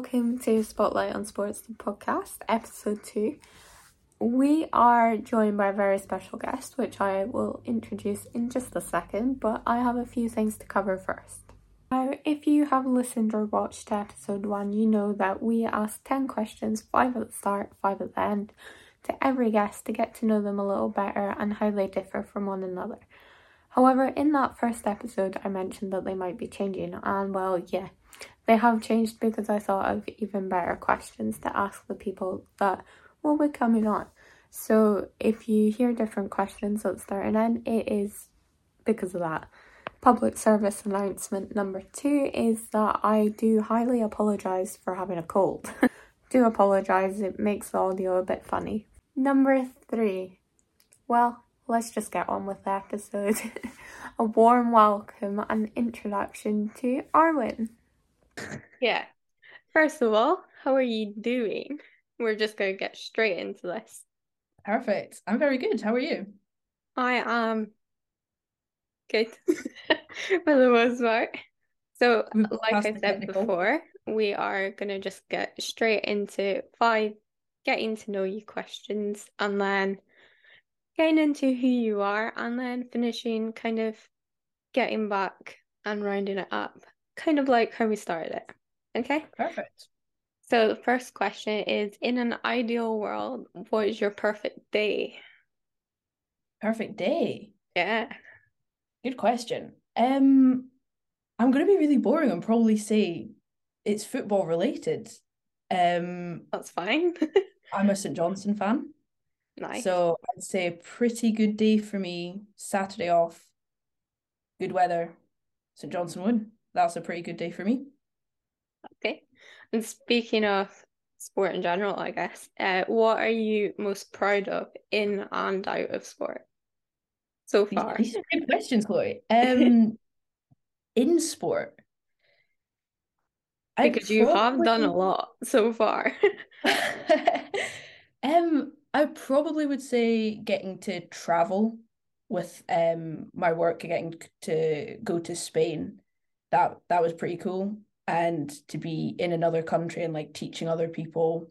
welcome to Spotlight on Sports, podcast, episode two. We are joined by a very special guest, which I will introduce in just a second, but I have a few things to cover first. Now, if you have listened or watched episode one, you know that we ask 10 questions, five at the start, five at the end, to every guest to get to know them a little better and how they differ from one another. However, in that first episode, I mentioned that they might be changing, and well, yeah, they have changed because I thought of even better questions to ask the people that will be coming on. So if you hear different questions at start and end, it is because of that. Public service announcement number two is that I do highly apologise for having a cold. do apologise, it makes the audio a bit funny. Number three. Well, let's just get on with the episode. a warm welcome and introduction to Arwen. Yeah. First of all, how are you doing? We're just going to get straight into this. Perfect. I'm very good. How are you? I am good for the most part. So, mm, like I said technical. before, we are going to just get straight into five getting to know you questions and then getting into who you are and then finishing kind of getting back and rounding it up kind of like how we started it. Okay? Perfect. So the first question is in an ideal world, what is your perfect day? Perfect day. Yeah. Good question. Um I'm gonna be really boring and probably say it's football related. Um That's fine. I'm a St Johnstone fan. Nice. So I'd say a pretty good day for me. Saturday off, good weather, St Johnstone win that's a pretty good day for me. Okay. And speaking of sport in general, I guess, uh, what are you most proud of in and out of sport so far? These, are good questions, Chloe. Um, in sport, because you have done a lot so far. um, I probably would say getting to travel with um my work, getting to go to Spain that that was pretty cool. And to be in another country and like teaching other people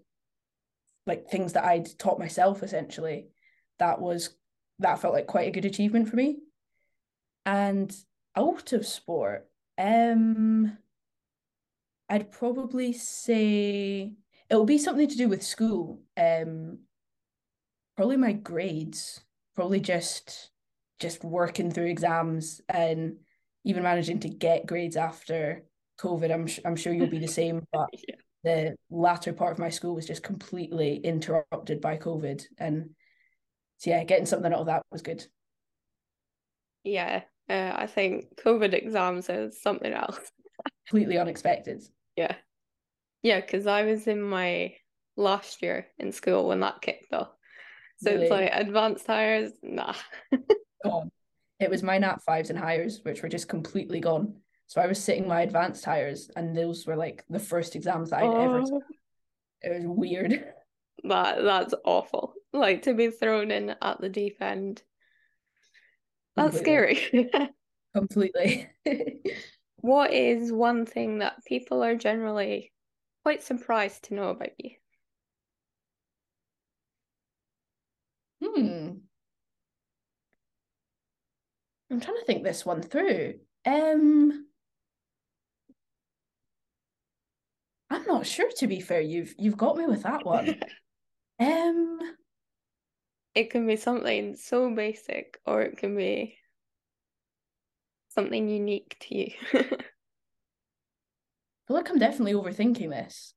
like things that I'd taught myself essentially that was that felt like quite a good achievement for me. And out of sport um I'd probably say it'll be something to do with school. Um probably my grades probably just just working through exams and even managing to get grades after COVID. I'm I'm sure you'll be the same, but yeah. the latter part of my school was just completely interrupted by COVID, and so yeah, getting something out of that was good. Yeah, uh, I think COVID exams is something else. completely unexpected. Yeah, yeah, because I was in my last year in school when that kicked off. So really? it's like advanced Highers, nah. Gone it was my nat fives and Highers, which were just completely gone. So i was sitting my advanced Highers, and those were like the first exams that i'd oh. ever took. It was weird. That that's awful. Like to be thrown in at the deep end. That's completely. scary. Completely. What is one thing that people are generally quite surprised to know about you? Hmm I'm trying to think this one through. Um, I'm not sure. To be fair, you've you've got me with that one. um, it can be something so basic, or it can be something unique to you. Like I'm definitely overthinking this.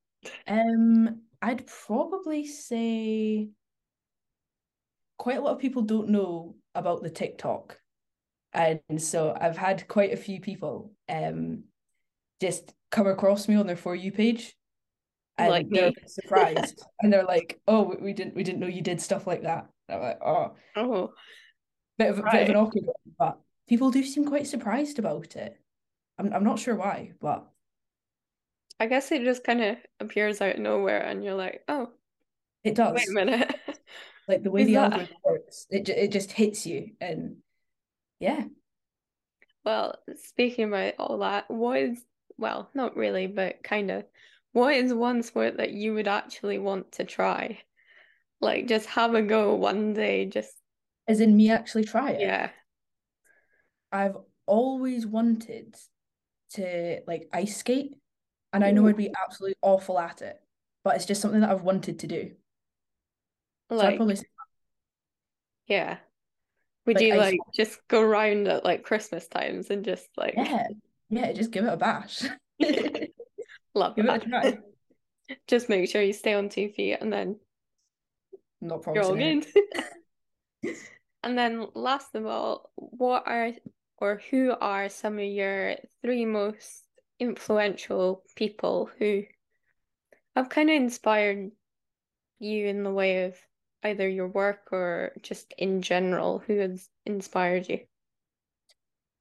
Um, I'd probably say quite a lot of people don't know about the TikTok and so I've had quite a few people um just come across me on their for you page and like they're surprised. And they're like oh we didn't we didn't know you did stuff like that. And I'm like oh. Oh. Bit of, right. bit of an awkward one, but people do seem quite surprised about it. I'm, I'm not sure why but I guess it just kind of appears out of nowhere and you're like oh it does wait a minute. Like the way the that... algorithm works it, it just hits you and yeah. Well, speaking about all that, what is well, not really, but kind of, what is one sport that you would actually want to try? Like just have a go one day, just as in me actually try it. Yeah. I've always wanted to like ice skate and I know I'd be absolutely awful at it, but it's just something that I've wanted to do. Like, so I'd probably say yeah. Would like, you like just go around at like Christmas times and just like yeah, yeah, just give it a bash. Love give that. It a try. Just make sure you stay on two feet and then not promising. and then last of all, what are or who are some of your three most influential people who have kind of inspired you in the way of either your work or just in general who has inspired you?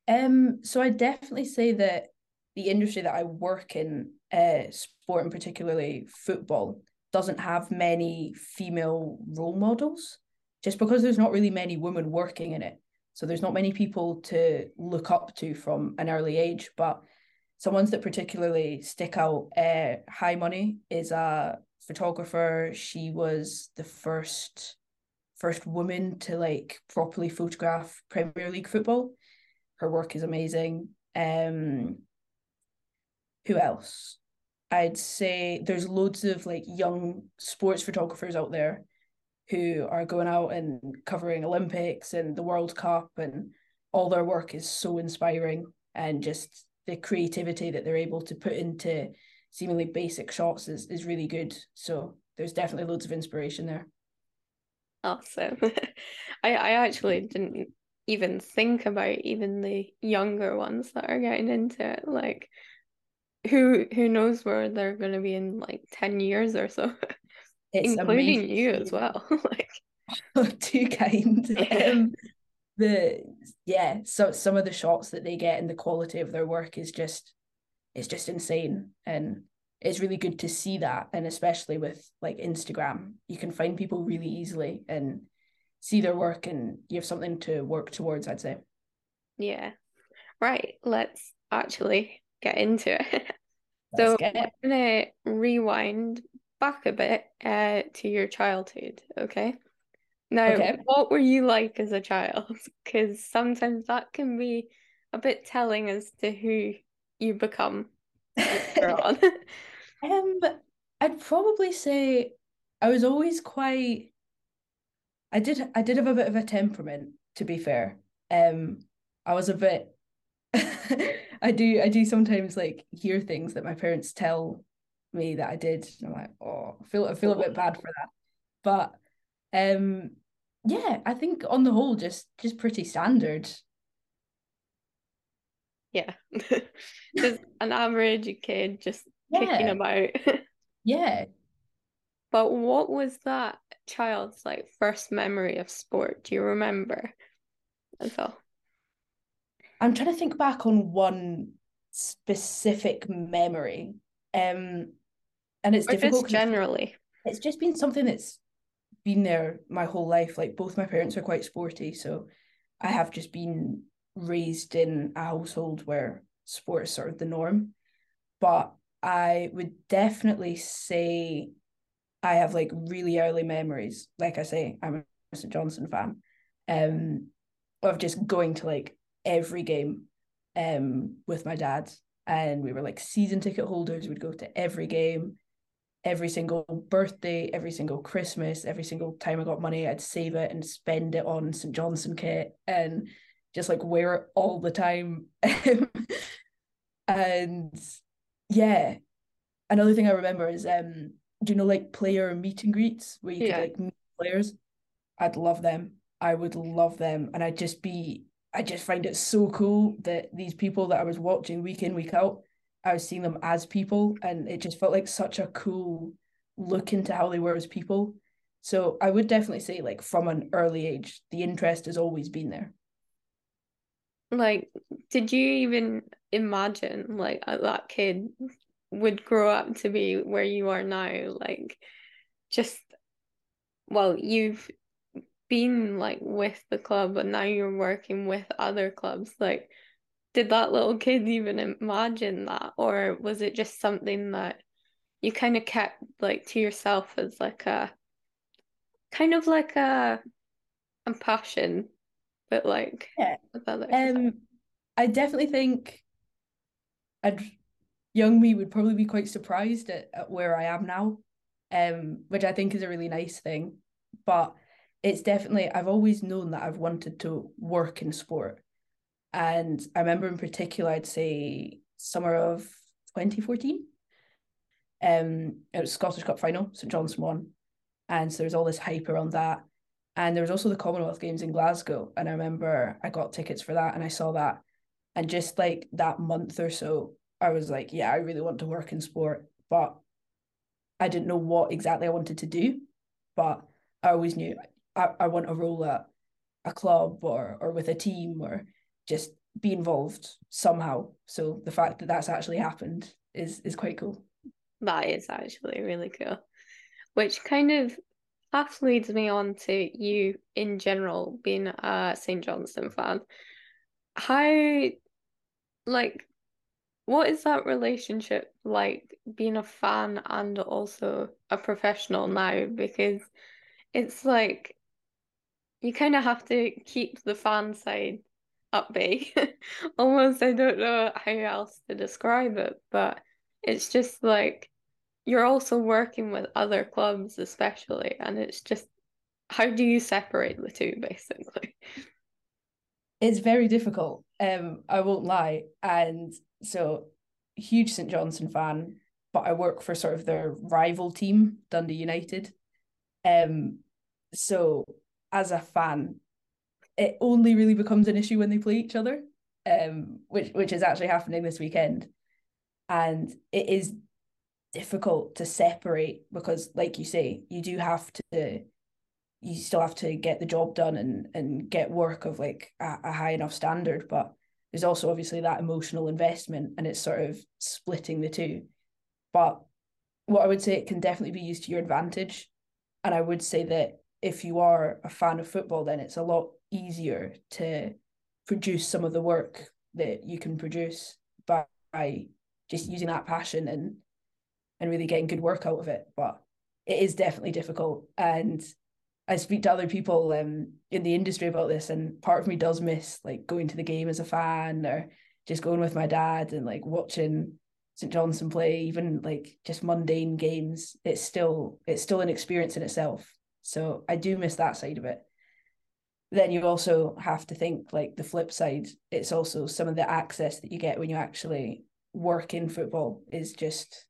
Um so i definitely say that the industry that i work in uh sport and particularly football doesn't have many female role models just because there's not really many women working in it. So there's not many people to look up to from an early age but some ones that particularly stick out uh Hy Money is a photographer. She was the first first woman to like properly photograph Premier League football. Her work is amazing. Um who else? I'd say there's loads of like young sports photographers out there who are going out and covering Olympics and the World Cup and all their work is so inspiring and just the creativity that they're able to put into seemingly basic shots is, is really good. So there's definitely loads of inspiration there. Awesome. I, I actually didn't even think about even the younger ones that are getting into it. Like who who knows where they're gonna be in like 10 years or so. It's including amazing. you as well. like too kind. Um, the yeah, so some of the shots that they get and the quality of their work is just it's just insane. And it's really good to see that. And especially with like instagram you can find people really easily and see their work and you have something to work towards i'd say. Yeah. Right. Let's actually get into it. So it. i'm gonna rewind back a bit uh, to your childhood okay? Now okay. what were you like as a child? Because sometimes that can be a bit telling as to who you become on? um, I'd probably say I was always quite. I did. I did have a bit of a temperament, to be fair. Um, I was a bit. I do. I do sometimes like hear things that my parents tell me that I did. And I'm like, oh, I feel. I feel a bit bad for that. But, um, yeah, I think on the whole, just just pretty standard yeah. Just an average kid just yeah. kicking about yeah. But what was that child's like first memory of sport? Do you remember and so i'm trying to think back on one specific memory um and it's or difficult generally. it's just been something that's been there my whole life. Like both my parents are quite sporty so i have just been raised in a household where sport is sort of the norm. But I would definitely say I have like really early memories. Like I say, I'm a St. Johnstone fan. Um of just going to like every game um with my dad. And we were like season ticket holders, we'd go to every game every single birthday, every single Christmas, every single time I got money, I'd save it and spend it on St. Johnstone kit. And just like wear it all the time. and yeah, another thing I remember is um, do you know like player meet and greets where you yeah. could like meet players? I'd love them. I would love them, and I'd just be. I just find it so cool that these people that I was watching week in week out, I was seeing them as people, and it just felt like such a cool look into how they were as people. So I would definitely say, like from an early age, the interest has always been there. Like, did you even imagine like uh, that kid would grow up to be where you are now? Like, just well, you've been like with the club, and now you're working with other clubs. Like, did that little kid even imagine that, or was it just something that you kind of kept like to yourself as like a kind of like a a passion, but like yeah. Um, I definitely think I'd young me would probably be quite surprised at, at where I am now, um, which I think is a really nice thing. But it's definitely I've always known that I've wanted to work in sport. And I remember in particular, I'd say summer of 2014. Um, it was Scottish Cup final, St Johnstone won. And so there's all this hype around that. And there was also the Commonwealth Games in Glasgow. And I remember I got tickets for that and I saw that. And just like that month or so, I was like, yeah, I really want to work in sport, but I didn't know what exactly I wanted to do. But I always knew I, I want a role at a club or or with a team or just be involved somehow. So the fact that that's actually happened is is quite cool. That is actually really cool. Which kind of half leads me on to you in general being a St. Johnstone fan. How like what is that relationship like being a fan and also a professional now? Because it's like you kind of have to keep the fan side at bay. Almost, I don't know how else to describe it, but it's just like you're also working with other clubs, especially, and it's just how do you separate the two, basically? It's very difficult. Um, I won't lie, and so huge St Johnstone fan, but I work for sort of their rival team, Dundee United. Um, so as a fan, it only really becomes an issue when they play each other. Um, which which is actually happening this weekend, and it is difficult to separate because, like you say, you do have to you still have to get the job done and and get work of like a, a high enough standard, but there's also obviously that emotional investment and it's sort of splitting the two. But what I would say it can definitely be used to your advantage. And I would say that if you are a fan of football, then it's a lot easier to produce some of the work that you can produce by, by just using that passion and and really getting good work out of it. But it is definitely difficult. And I speak to other people um in the industry about this, and part of me does miss like going to the game as a fan or just going with my dad and like watching St Johnstone play, even like just mundane games. It's still it's still an experience in itself. So I do miss that side of it. Then you also have to think like the flip side. It's also some of the access that you get when you actually work in football is just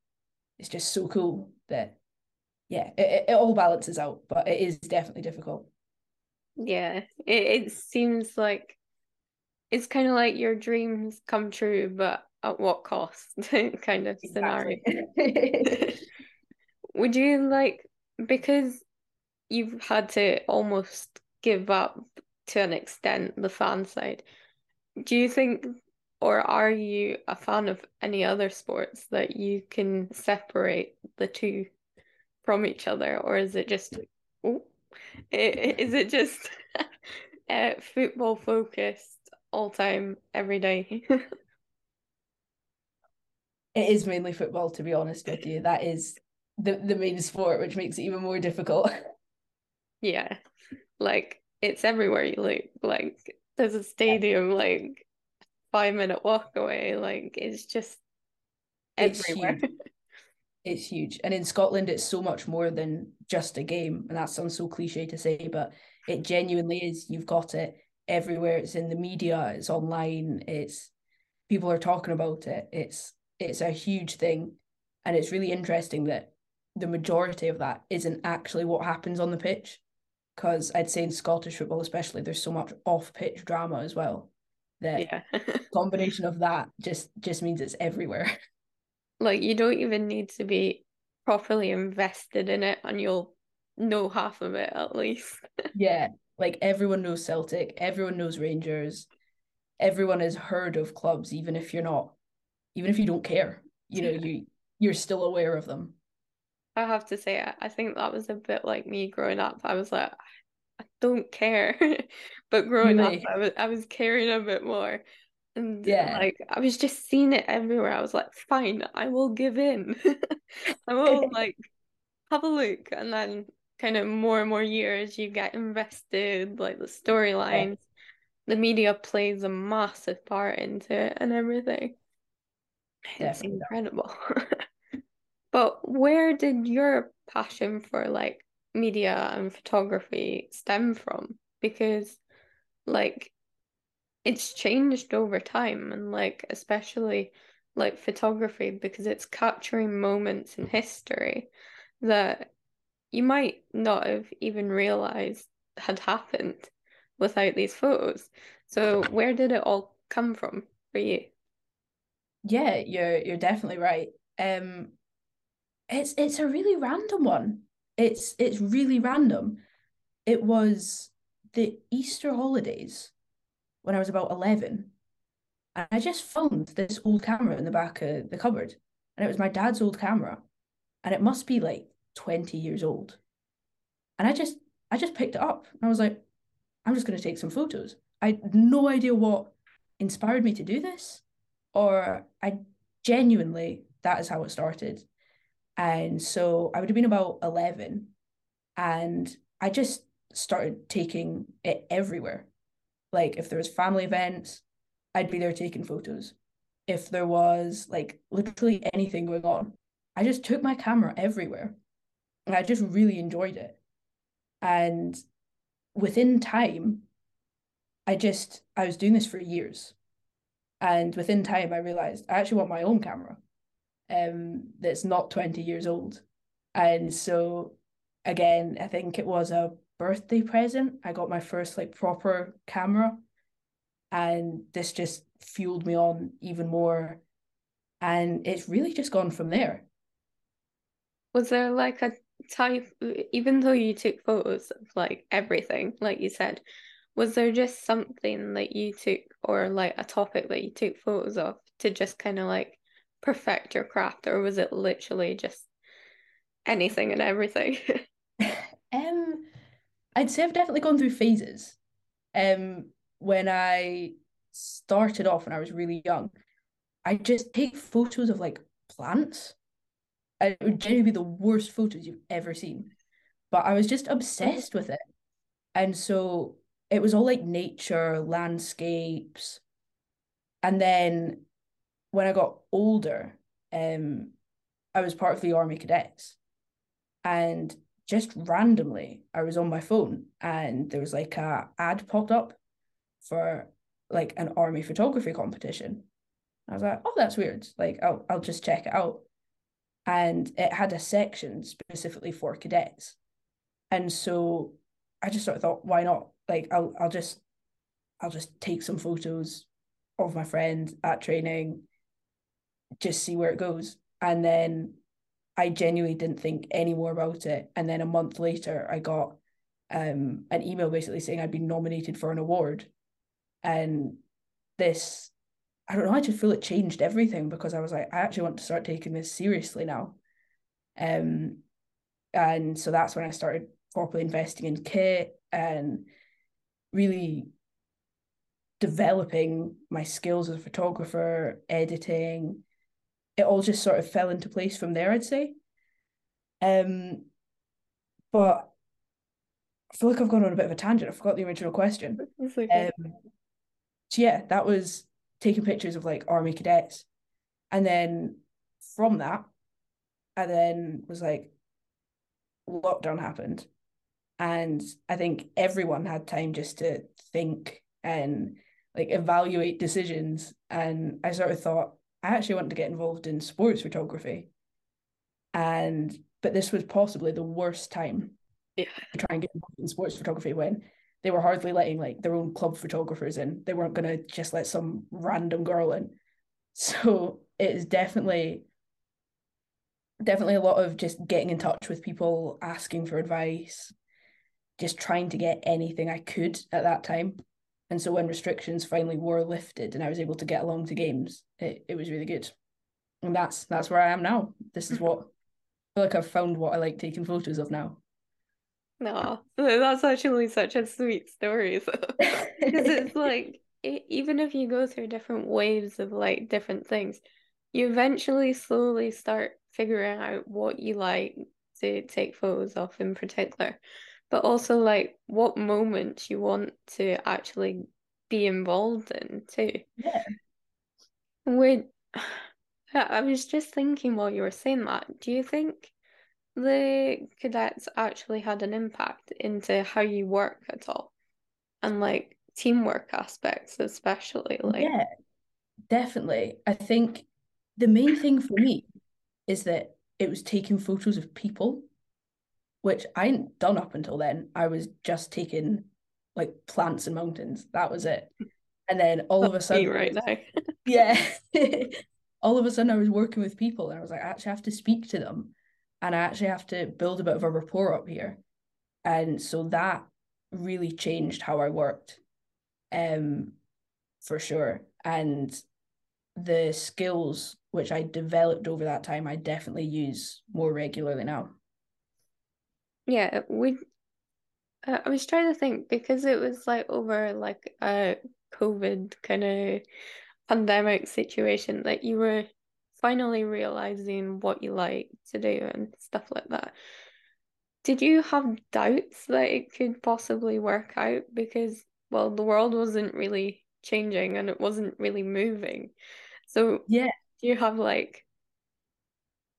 it's just so cool that yeah, it, it all balances out, but it is definitely difficult. Yeah, it, it seems like it's kind of like your dreams come true, but at what cost kind of scenario. Would you like, because you've had to almost give up to an extent the fan side, do you think or are you a fan of any other sports that you can separate the two from each other, or is it just oh, is it just uh, football focused all time every day? it is mainly football, to be honest with you. That is the the main sport, which makes it even more difficult. Yeah, like it's everywhere you look. Like there's a stadium like five minute walk away. Like it's just it's everywhere. Huge. it's huge. And in Scotland, it's so much more than just a game. And that sounds so cliche to say, but it genuinely is. You've got it everywhere. It's in the media, it's online, it's people are talking about it. It's it's a huge thing. And it's really interesting that the majority of that isn't actually what happens on the pitch. Because I'd say in Scottish football, especially, there's so much off pitch drama as well. That yeah. combination of that just just means it's everywhere. Like you don't even need to be properly invested in it and you'll know half of it at least. yeah. Like everyone knows Celtic, everyone knows Rangers, everyone has heard of clubs, even if you're not even if you don't care. You know, you you're still aware of them. I have to say I think that was a bit like me growing up. I was like, I don't care. but growing really? up I was I was caring a bit more. And Yeah. like I was just seeing it everywhere. I was like, fine, I will give in. I will like have a look. And then kind of more and more years you get invested, like the storylines, the media plays a massive part into it and everything. It's Definitely. incredible. But where did your passion for like media and photography stem from? Because like it's changed over time and like especially like photography because it's capturing moments in history that you might not have even realized had happened without these photos. So where did it all come from for you? Yeah, you're you're definitely right. Um, it's it's a really random one. It's it's really random. It was the Easter holidays when I was about 11. And I just found this old camera in the back of the cupboard. And it was my dad's old camera. And it must be like 20 years old. And I just I just picked it up. And I was like, I'm just going to take some photos. I had no idea what inspired me to do this. Or I genuinely, that is how it started. And so I would have been about 11 and I just started taking it everywhere. Like if there was family events, I'd be there taking photos. If there was like literally anything going on, I just took my camera everywhere. And I just really enjoyed it. And within time, I just I was doing this for years. And within time I realized I actually want my own camera um that's not 20 years old. And so again, I think it was a birthday present. I got my first like proper camera and this just fueled me on even more. And it's really just gone from there. Was there like a type, even though you took photos of like everything, like you said, was there just something that you took or like a topic that you took photos of to just kind of like perfect your craft, or was it literally just anything and everything? Um, I'd say I've definitely gone through phases. Um, when I started off when I was really young, I just take photos of like plants. And it would generally be the worst photos you've ever seen. But I was just obsessed with it. And so it was all like nature, landscapes. And then when I got older, um, I was part of the Army Cadets. And just randomly, I was on my phone and there was like a ad popped up for like an army photography competition. I was like, oh, that's weird. Like, I'll I'll just check it out. And it had a section specifically for cadets. And so I just sort of thought, why not? Like, I'll I'll just I'll just take some photos of my friend at training, just see where it goes. And then I genuinely didn't think any more about it. And then a month later, I got um, an email basically saying I'd been nominated for an award. And this, I don't know, I just feel it changed everything because I was like, I actually want to start taking this seriously now. Um, and so that's when I started properly investing in kit and really developing my skills as a photographer, editing. It all just sort of fell into place from there, I'd say. Um, but I feel like I've gone on a bit of a tangent. I forgot the original question. Okay. Um, so yeah, that was taking pictures of like army cadets. And then from that, I then was like, lockdown happened. And I think everyone had time just to think and like evaluate decisions. And I sort of thought, I actually wanted to get involved in sports photography. And but this was possibly the worst time Yeah. to try and get involved in sports photography when they were hardly letting like their own club photographers in. They weren't gonna just let some random girl in. So it is definitely definitely a lot of just getting in touch with people, asking for advice, just trying to get anything I could at that time. And so when restrictions finally were lifted and I was able to get along to games, it, it was really good. And that's that's where I am now. This is mm-hmm. what I feel like I've found what I like taking photos of now. No, that's actually such a sweet story. So, because it's like even if you go through different waves of like different things, you eventually slowly start figuring out what you like to take photos of in particular, but also like what moments you want to actually be involved in too. Yeah. Would I was just thinking while you were saying that, do you think the cadets actually had an impact into how you work at all? And like teamwork aspects, especially like Yeah, definitely. I think the main thing for me is that it was taking photos of people, which I hadn't done up until then. I was just taking like plants and mountains. That was it. And then all of a sudden, right now. yeah, all of a sudden I was working with people and I was like, I actually have to speak to them and I actually have to build a bit of a rapport up here. And so that really changed how I worked, um, for sure. And the skills which I developed over that time, I definitely use more regularly now. Yeah, we. Uh, I was trying to think because it was like over like a COVID kind of pandemic situation that you were finally realizing what you like to do and stuff like that. Did you have doubts that it could possibly work out because well the world wasn't really changing and it wasn't really moving. So yeah, do you have like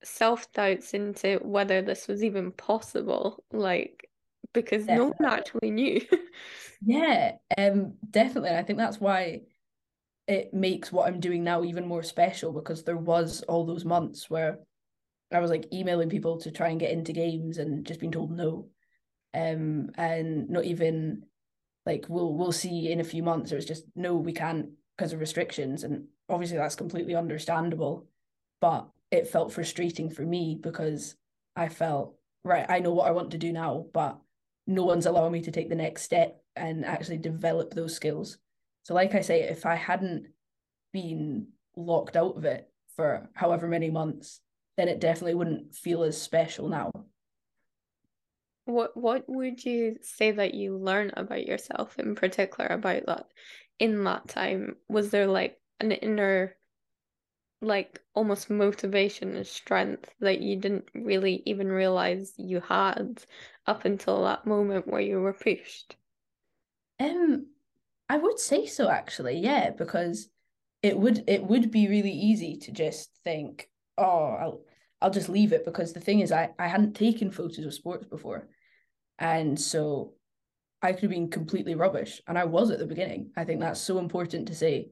self doubts into whether this was even possible? Like because definitely. no one actually knew. yeah, um definitely. I think that's why it makes what I'm doing now even more special because there was all those months where I was like emailing people to try and get into games and just being told no. Um and not even like we'll we'll see in a few months it was just no we can't because of restrictions and obviously that's completely understandable but it felt frustrating for me because I felt right I know what I want to do now but no one's allowing me to take the next step and actually develop those skills so like I say if I hadn't been locked out of it for however many months then it definitely wouldn't feel as special now what what would you say that you learned about yourself in particular about that in that time? Was there like an inner like almost motivation and strength that you didn't really even realize you had up until that moment where you were pushed? Um I would say so actually, yeah, because it would it would be really easy to just think, oh, I'll I'll just leave it because the thing is I, I hadn't taken photos of sports before. And so I could have been completely rubbish. And I was at the beginning. I think that's so important to say.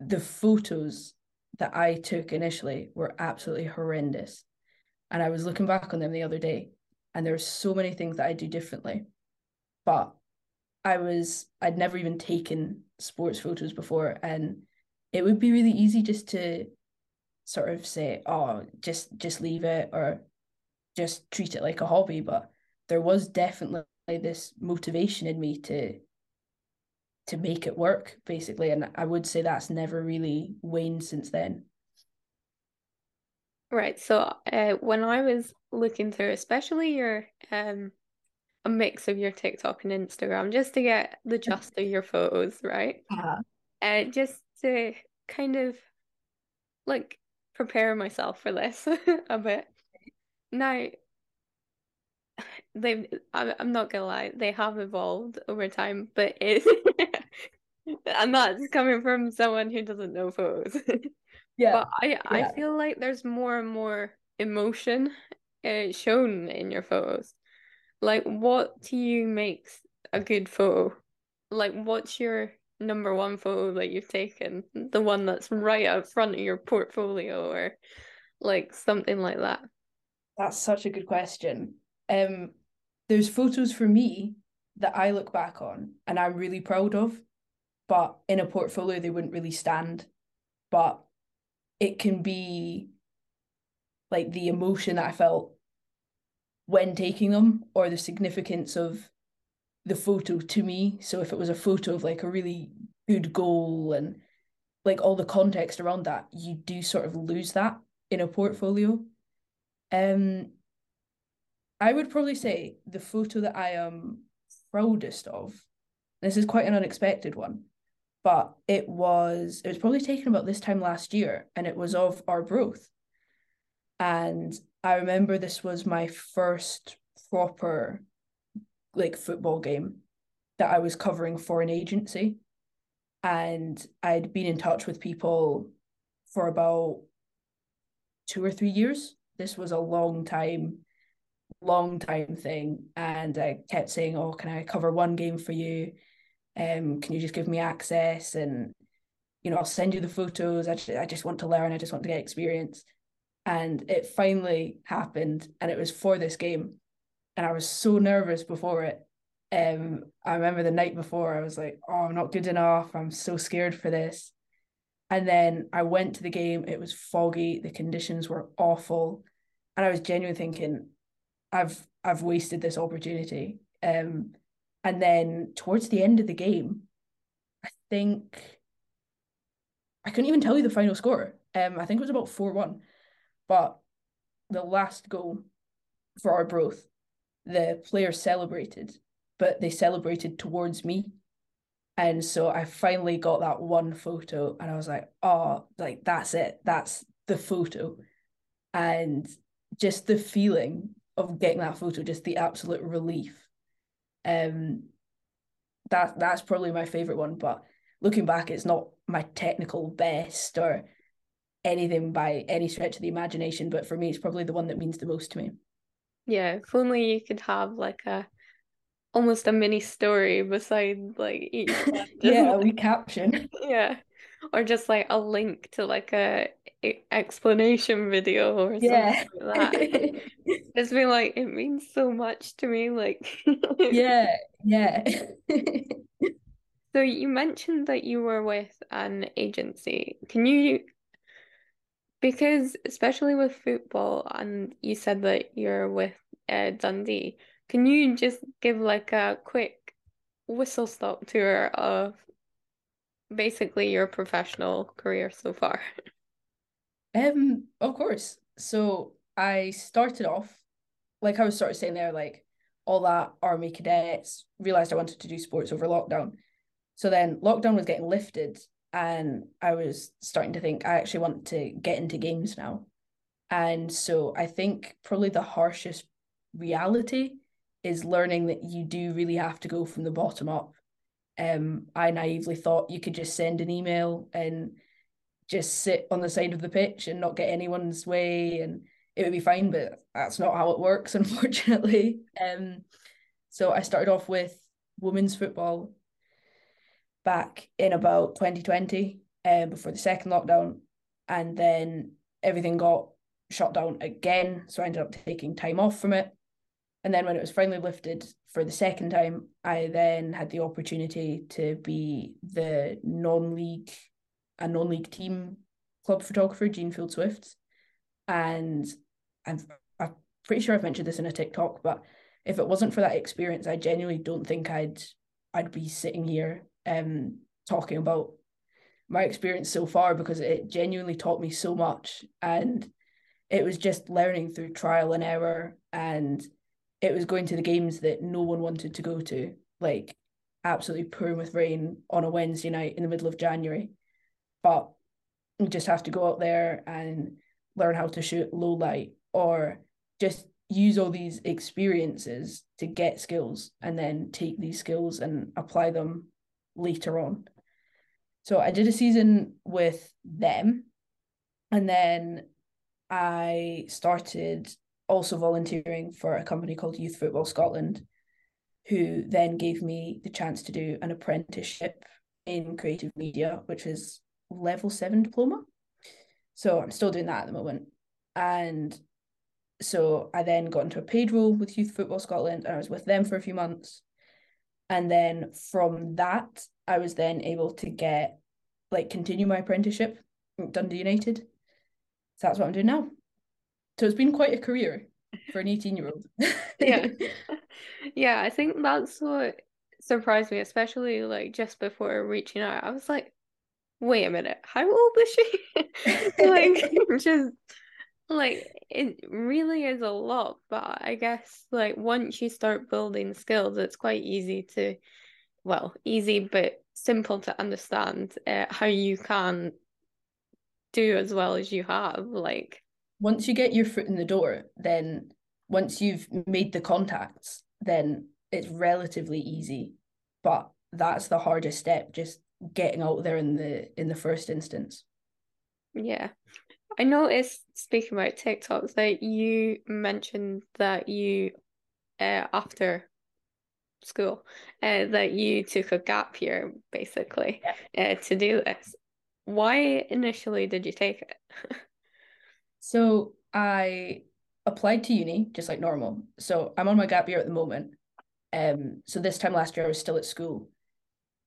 The photos that I took initially were absolutely horrendous. And I was looking back on them the other day, and there were so many things that I do differently. But I was, I'd never even taken sports photos before. And it would be really easy just to sort of say, oh, just just leave it or just treat it like a hobby. But there was definitely this motivation in me to to make it work basically. And i would say that's never really waned since then. Right. So uh, when i was looking through especially your um a mix of your tiktok and instagram just to get the gist of your photos right? Uh-huh. uh, just to kind of like prepare myself for this a bit. Now they've I'm not gonna lie, they have evolved over time, but it and that's coming from someone who doesn't know photos. Yeah. But I yeah. I feel like there's more and more emotion uh, shown in your photos. Like what to you makes a good photo? Like what's your number one photo that you've taken? The one that's right up front of your portfolio or like something like that? That's such a good question. Um there's photos for me that I look back on and I'm really proud of, but in a portfolio they wouldn't really stand. But it can be like the emotion that I felt when taking them or the significance of the photo to me. So if it was a photo of like a really good goal and like all the context around that, you do sort of lose that in a portfolio. Um I would probably say the photo that I am proudest of, this is quite an unexpected one, but it was it was probably taken about this time last year and it was of Arbroath. And I remember this was my first proper like football game that I was covering for an agency. And I'd been in touch with people for about two or three years. This was a long time, long time thing. And I kept saying, Oh, can I cover one game for you? Um, can you just give me access? And, you know, I'll send you the photos. I just, I just want to learn. I just want to get experience. And it finally happened. And it was for this game. And I was so nervous before it. Um, I remember the night before, I was like, oh, I'm not good enough. I'm so scared for this. And then I went to the game. It was foggy. The conditions were awful, and I was genuinely thinking, I've I've wasted this opportunity. Um, and then towards the end of the game, I think I couldn't even tell you the final score. Um, I think it was about four one, but the last goal for Arbroath, the players celebrated, but they celebrated towards me and so I finally got that one photo and I was like, oh, like that's it. That's the photo. And just the feeling of getting that photo, just the absolute relief. Um that that's probably my favorite one. But looking back, it's not my technical best or anything by any stretch of the imagination. But for me, it's probably the one that means the most to me. Yeah, if only you could have like a almost a mini story beside like each yeah a caption yeah or just like a link to like a, explanation video or yeah. something like that. It's been like it means so much to me like yeah yeah. So you mentioned that you were with an agency. Can you because especially with football and you said that you're with uh, Dundee can you just give like a quick whistle stop tour of basically your professional career so far? Um, of course. So I started off, like I was sort of saying there, like all that army cadets, realized I wanted to do sports over lockdown. So then lockdown was getting lifted and I was starting to think I actually want to get into games now. And so I think probably the harshest reality is learning that you do really have to go from the bottom up. Um, I naively thought you could just send an email and just sit on the side of the pitch and not get anyone's way and it would be fine, but that's not how it works, unfortunately. Um, so I started off with women's football back in about 2020, um, before the second lockdown, and then everything got shut down again. So I ended up taking time off from it. And then when it was finally lifted for the second time, I then had the opportunity to be the non-league, a non-league team club photographer, Jeanfield Swifts. And I'm, I'm pretty sure I've mentioned this in a TikTok, but if it wasn't for that experience, I genuinely don't think I'd I'd be sitting here um talking about my experience so far because it genuinely taught me so much and it was just learning through trial and error and it was going to the games that no one wanted to go to, like absolutely pouring with rain on a Wednesday night in the middle of January. But you just have to go out there and learn how to shoot low light or just use all these experiences to get skills and then take these skills and apply them later on. So I did a season with them and then I started also volunteering for a company called Youth Football Scotland, who then gave me the chance to do an apprenticeship in creative media, which is level seven diploma. So I'm still doing that at the moment. And so I then got into a paid role with Youth Football Scotland and I was with them for a few months. And then from that, I was then able to get like continue my apprenticeship Dundee United. So that's what I'm doing now. So it's been quite a career for an 18 year old. yeah. Yeah, I think that's what surprised me, especially like just before reaching out. I was like, wait a minute, how old is she? like, just like it really is a lot, but I guess like once you start building skills, it's quite easy to, well, easy, but simple to understand uh, how you can do as well as you have. Like once you get your foot in the door, then once you've made the contacts, then it's relatively easy. But that's the hardest step, just getting out there in the in the first instance. Yeah. I noticed speaking about TikToks that you mentioned that you uh, after school uh, that you took a gap year basically yeah. uh, to do this. Why initially did you take it? so I applied to uni just like normal. So I'm on my gap year at the moment. Um, so this time last year I was still at school,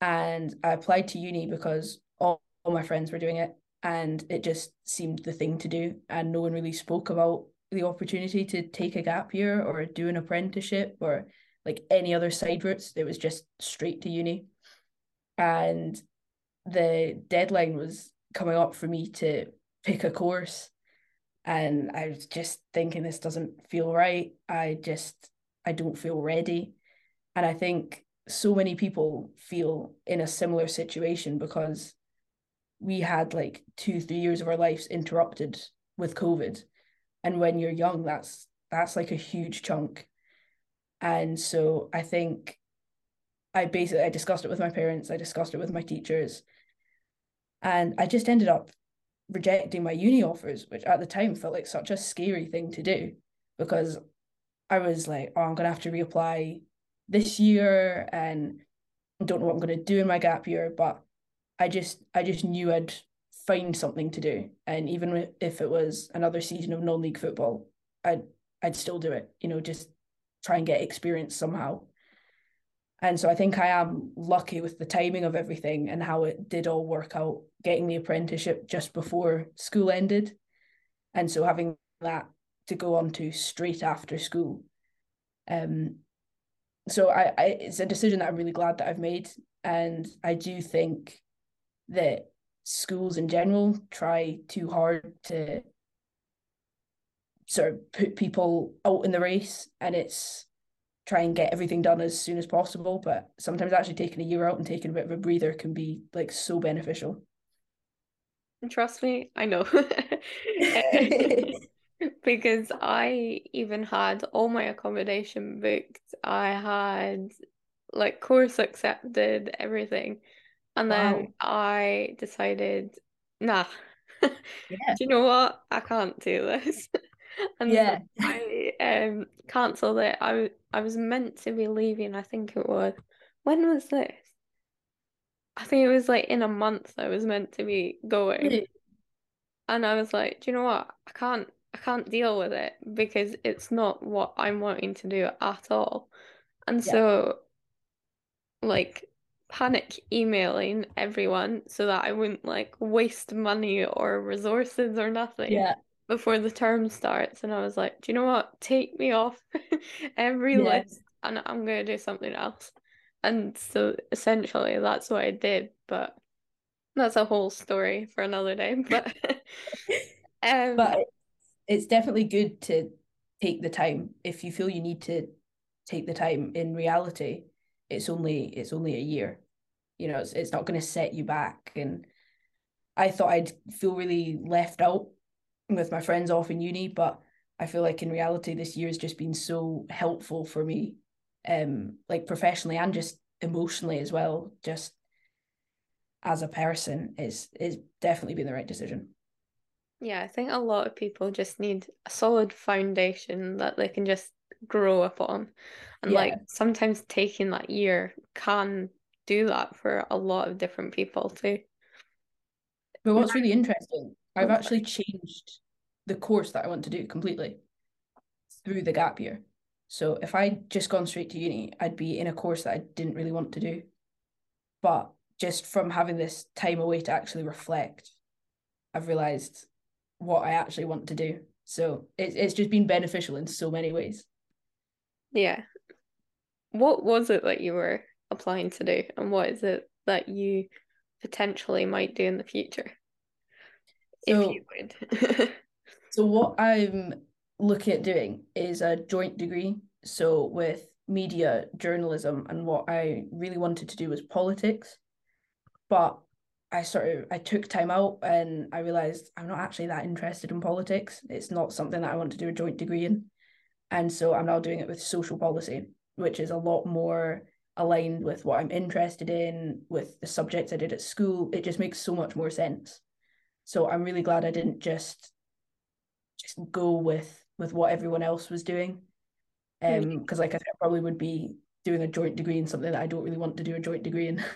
and I applied to uni because all, all my friends were doing it, and it just seemed the thing to do, and no one really spoke about the opportunity to take a gap year or do an apprenticeship or like any other side routes. It was just straight to uni. And the deadline was coming up for me to pick a course. And I was just thinking, this doesn't feel right. I just, I don't feel ready. And I think so many people feel in a similar situation because we had like two, three years of our lives interrupted with COVID. And when you're young, that's that's like a huge chunk. And so I think I basically I discussed it with my parents, I discussed it with my teachers, and I just ended up rejecting my uni offers, which at the time felt like such a scary thing to do because I was like, oh, I'm gonna have to reapply this year and don't know what I'm gonna do in my gap year, but I just I just knew I'd find something to do, and even if it was another season of non-league football, I'd I'd still do it. You know, just try and get experience somehow. And so I think I am lucky with the timing of everything and how it did all work out, getting the apprenticeship just before school ended. And so having that to go on to straight after school. Um so I, I it's a decision that I'm really glad that I've made. And I do think that schools in general try too hard to sort of put people out in the race and it's try and get everything done as soon as possible. But sometimes actually taking a year out and taking a bit of a breather can be like so beneficial. Trust me, I know. because I even had all my accommodation booked. I had like course accepted, everything. And wow. then I decided, nah, yeah. do you know what? I can't do this. and yeah. I um cancelled it. I I was meant to be leaving. I think it was. When was this? I think it was like in a month. I was meant to be going, really? and I was like, do you know what? I can't. I can't deal with it because it's not what I'm wanting to do at all. And yeah. so, like, panic emailing everyone so that I wouldn't like waste money or resources or nothing. Yeah before the term starts and I was like, do you know what? Take me off every yes. list and I'm gonna do something else. And so essentially that's what I did, but that's a whole story for another day. But um But it's definitely good to take the time. If you feel you need to take the time in reality, it's only it's only a year. You know, it's it's not gonna set you back and I thought I'd feel really left out with my friends off in uni, but I feel like in reality this year has just been so helpful for me, um, like professionally and just emotionally as well. Just as a person, is is definitely been the right decision. Yeah, I think a lot of people just need a solid foundation that they can just grow upon. And yeah. like sometimes taking that year can do that for a lot of different people too. But what's really interesting I've actually changed the course that I want to do completely through the gap year. So if I'd just gone straight to uni, I'd be in a course that I didn't really want to do. But just from having this time away to actually reflect, I've realized what I actually want to do. So it's it's just been beneficial in so many ways. Yeah. What was it that you were applying to do and what is it that you potentially might do in the future? So, if you would. so what I'm looking at doing is a joint degree. So with media journalism and what I really wanted to do was politics. but I sort of I took time out and I realized I'm not actually that interested in politics. It's not something that I want to do a joint degree in. And so I'm now doing it with social policy, which is a lot more aligned with what I'm interested in, with the subjects I did at school. It just makes so much more sense. So I'm really glad I didn't just just go with with what everyone else was doing. Um, because like I said, I probably would be doing a joint degree in something that I don't really want to do a joint degree in.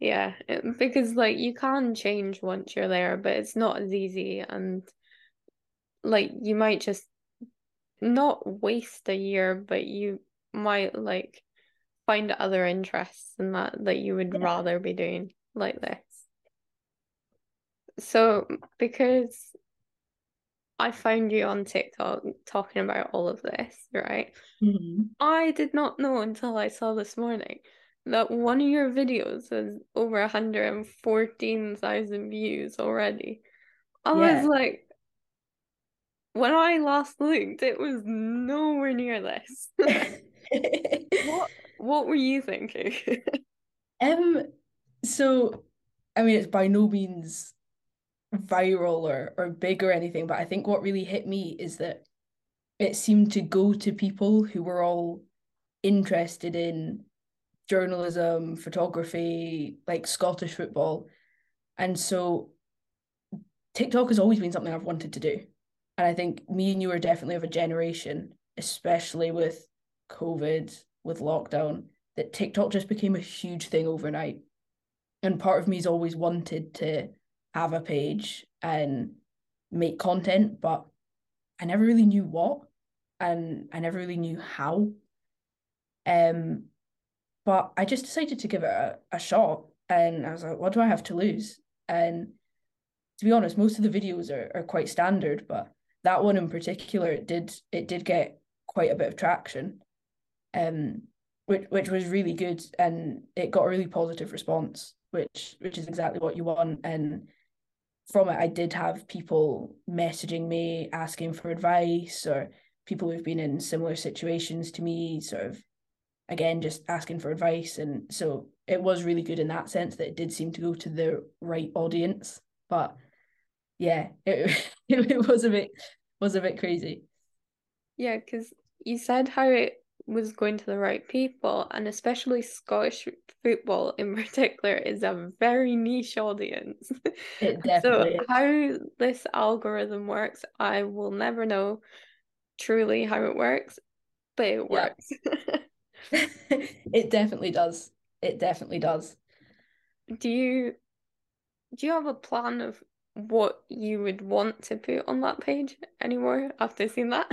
Yeah, because like you can change once you're there, but it's not as easy and like you might just not waste a year, but you might like find other interests in that that you would yeah. rather be doing like this. So because I found you on TikTok talking about all of this, right? Mm-hmm. I did not know until I saw this morning that one of your videos has over 114,000 views already. I yeah. was like, when I last looked, it was nowhere near this. what what were you thinking? um so I mean it's by no means viral or or big or anything, but I think what really hit me is that it seemed to go to people who were all interested in journalism, photography, like Scottish football. And so TikTok has always been something I've wanted to do. And I think me and you are definitely of a generation, especially with COVID, with lockdown, that TikTok just became a huge thing overnight. And part of me me's always wanted to have a page and make content, but I never really knew what and I never really knew how. Um, but I just decided to give it a, a shot and I was like, what do I have to lose? And to be honest, most of the videos are, are quite standard, but that one in particular it did it did get quite a bit of traction. Um which which was really good and it got a really positive response, which which is exactly what you want. And from it I did have people messaging me asking for advice or people who've been in similar situations to me, sort of again just asking for advice. And so it was really good in that sense that it did seem to go to the right audience. But yeah it it, was a bit was a bit crazy. Yeah because you said how it was going to the right people and especially scottish football in particular is a very niche audience it definitely so how this algorithm works i will never know truly how it works but it works yeah. it definitely does. It definitely does. Do you do you have a plan of what you would want to put on that page anymore after seeing that?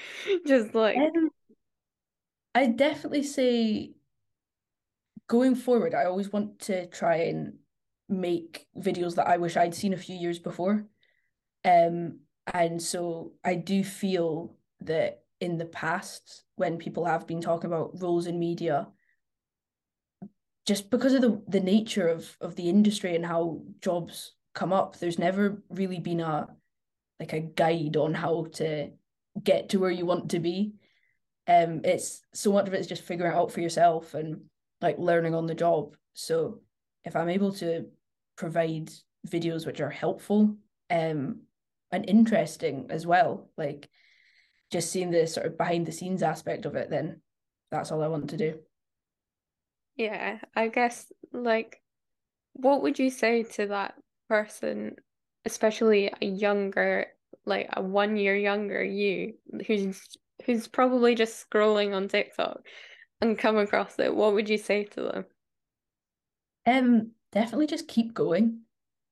Just like um, I definitely say going forward, I always want to try and make videos that I wish I'd seen a few years before. Um and so I do feel that in the past when people have been talking about roles in media just because of the the nature of of the industry and how jobs come up there's never really been a like a guide on how to get to where you want to be um it's so much of it is just figuring it out for yourself and like learning on the job so if i'm able to provide videos which are helpful um and interesting as well like just seeing the sort of behind the scenes aspect of it, then that's all I want to do. Yeah, I guess like what would you say to that person, especially a younger, like a one year younger you, who's who's probably just scrolling on TikTok and come across it? What would you say to them? Um, definitely just keep going,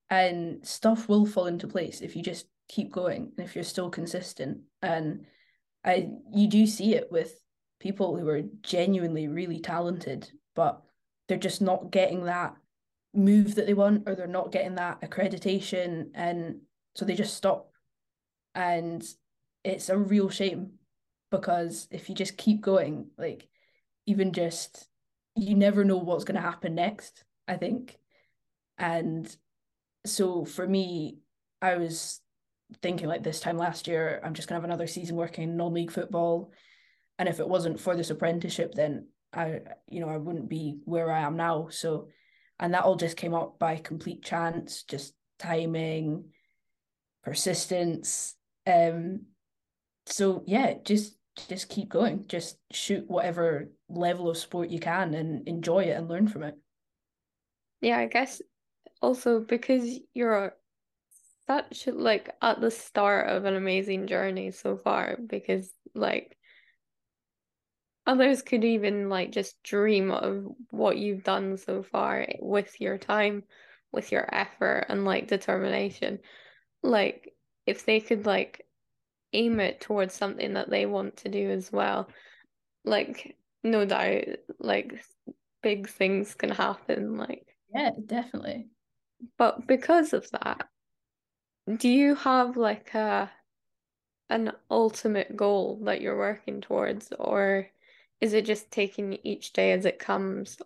and stuff will fall into place if you just keep going and if you're still consistent and I you do see it with people who are genuinely really talented, but they're just not getting that move that they want or they're not getting that accreditation and so they just stop. And it's a real shame because if you just keep going, like even just you never know what's going to happen next, I think. And so for me, I was thinking like this time last year, I'm just gonna have another season working in non-league football. And if it wasn't for this apprenticeship, then I, you know, I wouldn't be where I am now. So and that all just came up by complete chance, just timing, persistence. Um, so yeah, just just keep going. Just shoot whatever level of sport you can and enjoy it and learn from it. Yeah, I guess also because you're such like at the start of an amazing journey so far because like others could even like just dream of what you've done so far with your time with your effort and like determination like if they could like aim it towards something that they want to do as well. Like no doubt like big things can happen like yeah definitely. But because of that do you have like a an ultimate goal that you're working towards or is it just taking each day as it comes?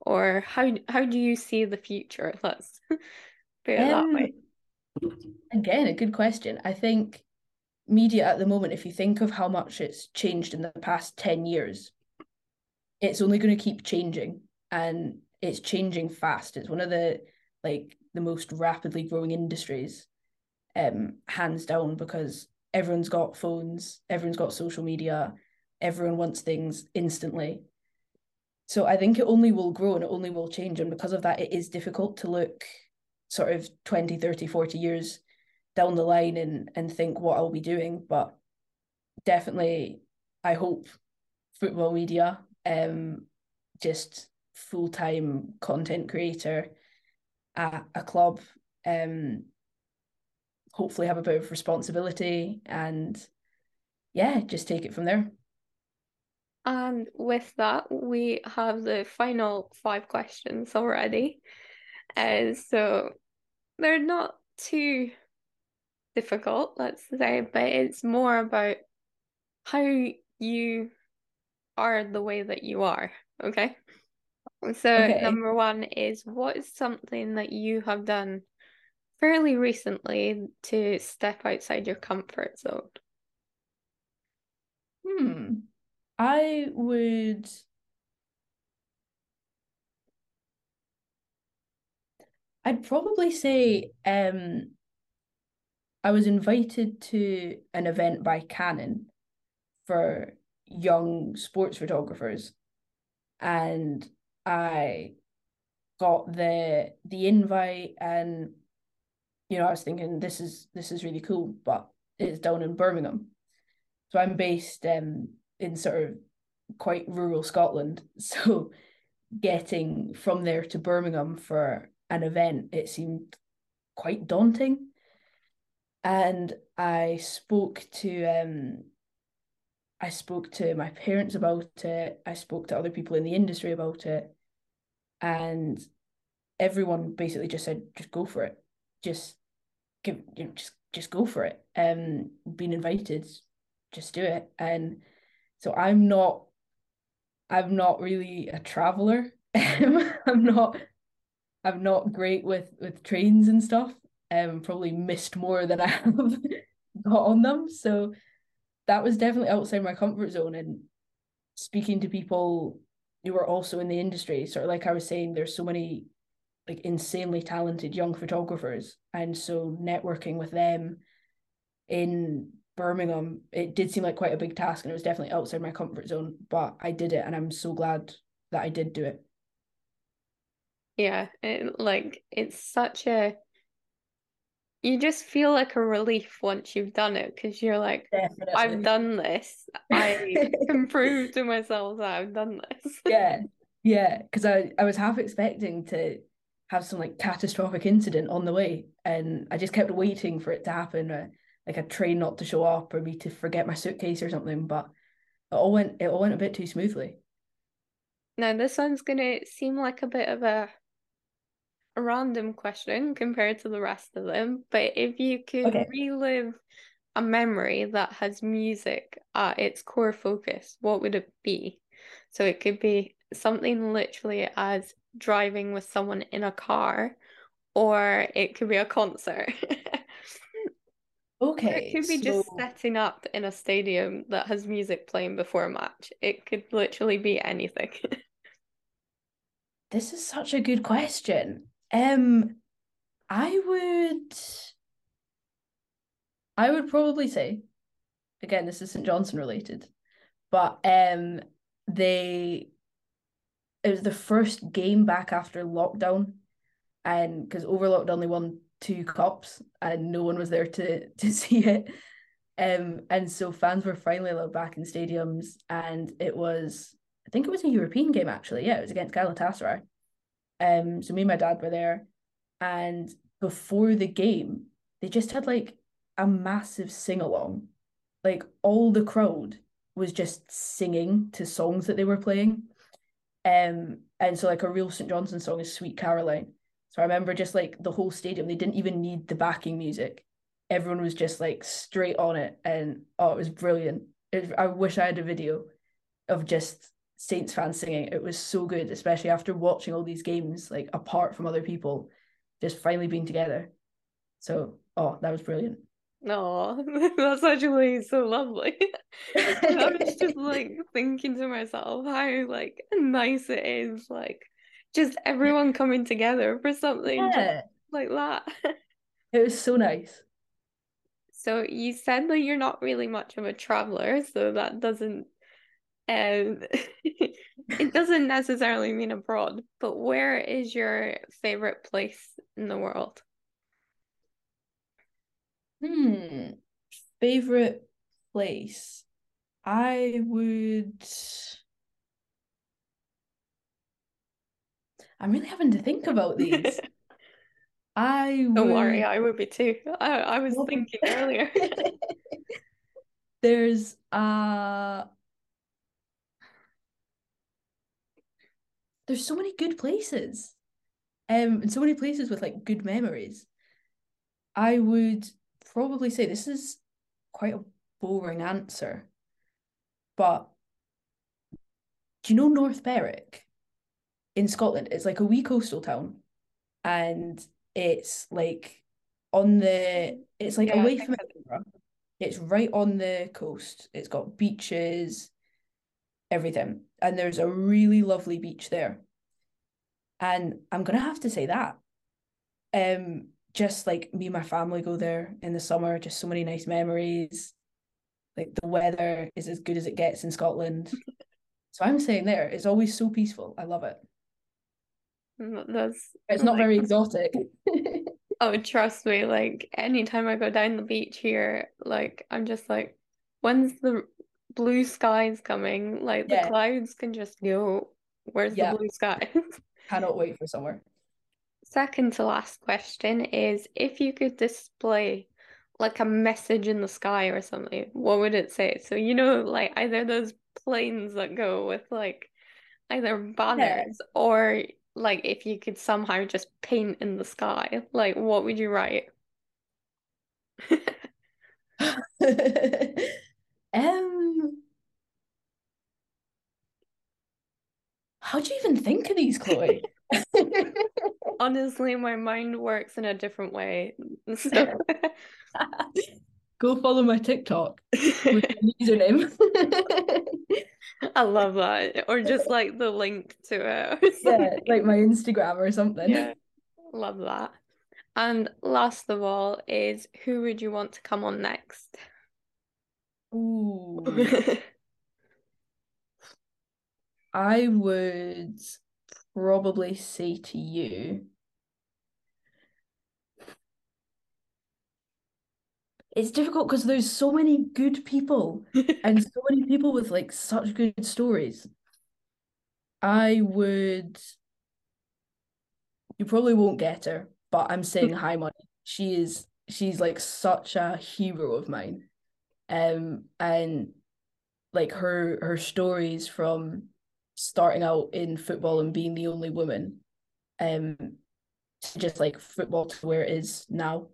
Or how how do you see the future? Let's put it um, that way. again a good question. I think media at the moment if you think of how much it's changed in the past 10 years it's only going to keep changing and it's changing fast it's one of the like the most rapidly growing industries um hands down because everyone's got phones everyone's got social media everyone wants things instantly. So I think it only will grow and it only will change. And because of that, it is difficult to look sort of 20, 30, 40 years down the line and, and think what I'll be doing. But definitely, I hope football media, um, just full time content creator at a club, um, hopefully have a bit of responsibility and yeah, just take it from there. And with that, we have the final five questions already. Uh, so they're not too difficult, let's say, but it's more about how you are the way that you are. Okay. So, okay. number one is what is something that you have done fairly recently to step outside your comfort zone? Hmm. I would I'd probably say um I was invited to an event by Canon for young sports photographers and I got the the invite and you know I was thinking this is this is really cool but it's down in Birmingham so I'm based um in sort of quite rural Scotland. So getting from there to Birmingham for an event, it seemed quite daunting. And I spoke to um I spoke to my parents about it. I spoke to other people in the industry about it. And everyone basically just said, just go for it. Just give you know, just just go for it. Um being invited, just do it. And so I'm not I'm not really a traveler. I'm not I'm not great with with trains and stuff. Um probably missed more than I have got on them. So that was definitely outside my comfort zone and speaking to people who are also in the industry. Sort of like I was saying, there's so many like insanely talented young photographers. And so networking with them in Birmingham, it did seem like quite a big task and it was definitely outside my comfort zone, but I did it and I'm so glad that I did do it. Yeah, it, like it's such a you just feel like a relief once you've done it because you're like, Definitely. I've done this. I can prove to myself that I've done this. yeah, yeah. Because I I was half expecting to have some like catastrophic incident on the way, and I just kept waiting for it to happen. Uh, like a train not to show up or me to forget my suitcase or something. But it all went it all went a bit too smoothly. Now this one's gonna seem like a bit of a random question compared to the rest of them, but if you could okay. relive a memory that has music at its core focus, what would it be? So it could be something literally as driving with someone in a car, or it could be a concert. Okay. It could be so... just setting up in a stadium that has music playing before a match. It could literally be anything. this is such a good question. Um, I would, I would probably say, again, this is St Johnstone related, but um, they, it was the first game back after lockdown, and because Overlocked only won two cups and no one was there to to see it. Um, and so fans were finally allowed back in stadiums, and it was I think it was a European game actually. Yeah, it was against Galatasaray. Um, so me and my dad were there, and before the game, they just had like a massive sing along, like all the crowd was just singing to songs that they were playing. Um, and so like a real St. Johnstone song is Sweet Caroline. So I remember just like the whole stadium, they didn't even need the backing music. Everyone was just like straight on it. And oh, it was brilliant. It, I wish I had a video of just Saints fans singing. It was so good, especially after watching all these games like apart from other people, just finally being together. So, oh, that was brilliant. No, that's actually so lovely. I was just like thinking to myself how like nice it is, like just everyone coming together for something yeah. like that. It was so nice. So you said that you're not really much of a traveler, so that doesn't um it doesn't necessarily mean abroad, but where is your favorite place in the world? Hmm. Favorite place. I would I'm really having to think about these. I don't would... worry, I would be too. I, I was thinking earlier. There's uh there's so many good places. Um and so many places with like good memories. I would probably say this is quite a boring answer. But do you know North Berwick? in Scotland. It's like a wee coastal town, and it's like on the. It's like yeah, away from Edinburgh. It's right on the coast. It's got beaches, everything, and there's a really lovely beach there. And I'm gonna have to say that. Um, just like me and my family go there in the summer, just so many nice memories. Like the weather is as good as it gets in Scotland. so I'm saying there, it's always so peaceful. I love it. That's it's not like, very exotic. oh, trust me, like anytime I go down the beach here, like I'm just like, when's the blue skies coming? Like the clouds can just go. Where's yeah. the blue skies? Cannot wait for summer. Second to last question is if you could display like a message in the sky or something, what would it say? So you know, like either those planes that go with like either banners yeah. or like if you could somehow just paint in the sky, like what would you write? um how do you even think of these, Chloe? Honestly, my mind works in a different way. So go follow my TikTok with username. I love that. Or just like the link to it. Yeah, like my Instagram or something. Yeah. Love that. And last of all is who would you want to come on next? Ooh. I would probably say to you it's difficult because there's so many good people and so many people with like such good stories. I would you probably won't get her, but I'm saying Hy Money. She is she's like such a hero of mine. Um and like her her stories from starting out in football and being the only woman um just like football to where it is now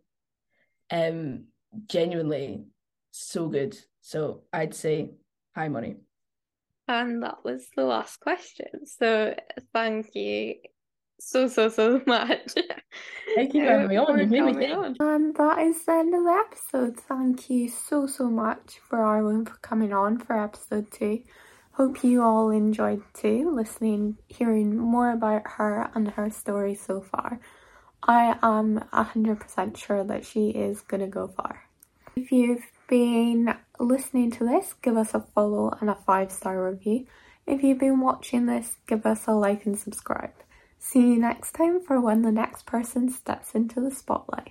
um genuinely so good. So I'd say Hy Money. And that was the last question. So thank you so so so much. Thank you for having me on. You made me on. And that is the end of the episode. Thank you so so much for Arwen for coming on for episode two. Hope you all enjoyed too, listening, hearing more about her and her story so far. I am 100% sure that she is going to go far. If you've been listening to this, give us a follow and a five star review. If you've been watching this, give us a like and subscribe. See you next time for when the next person steps into the spotlight.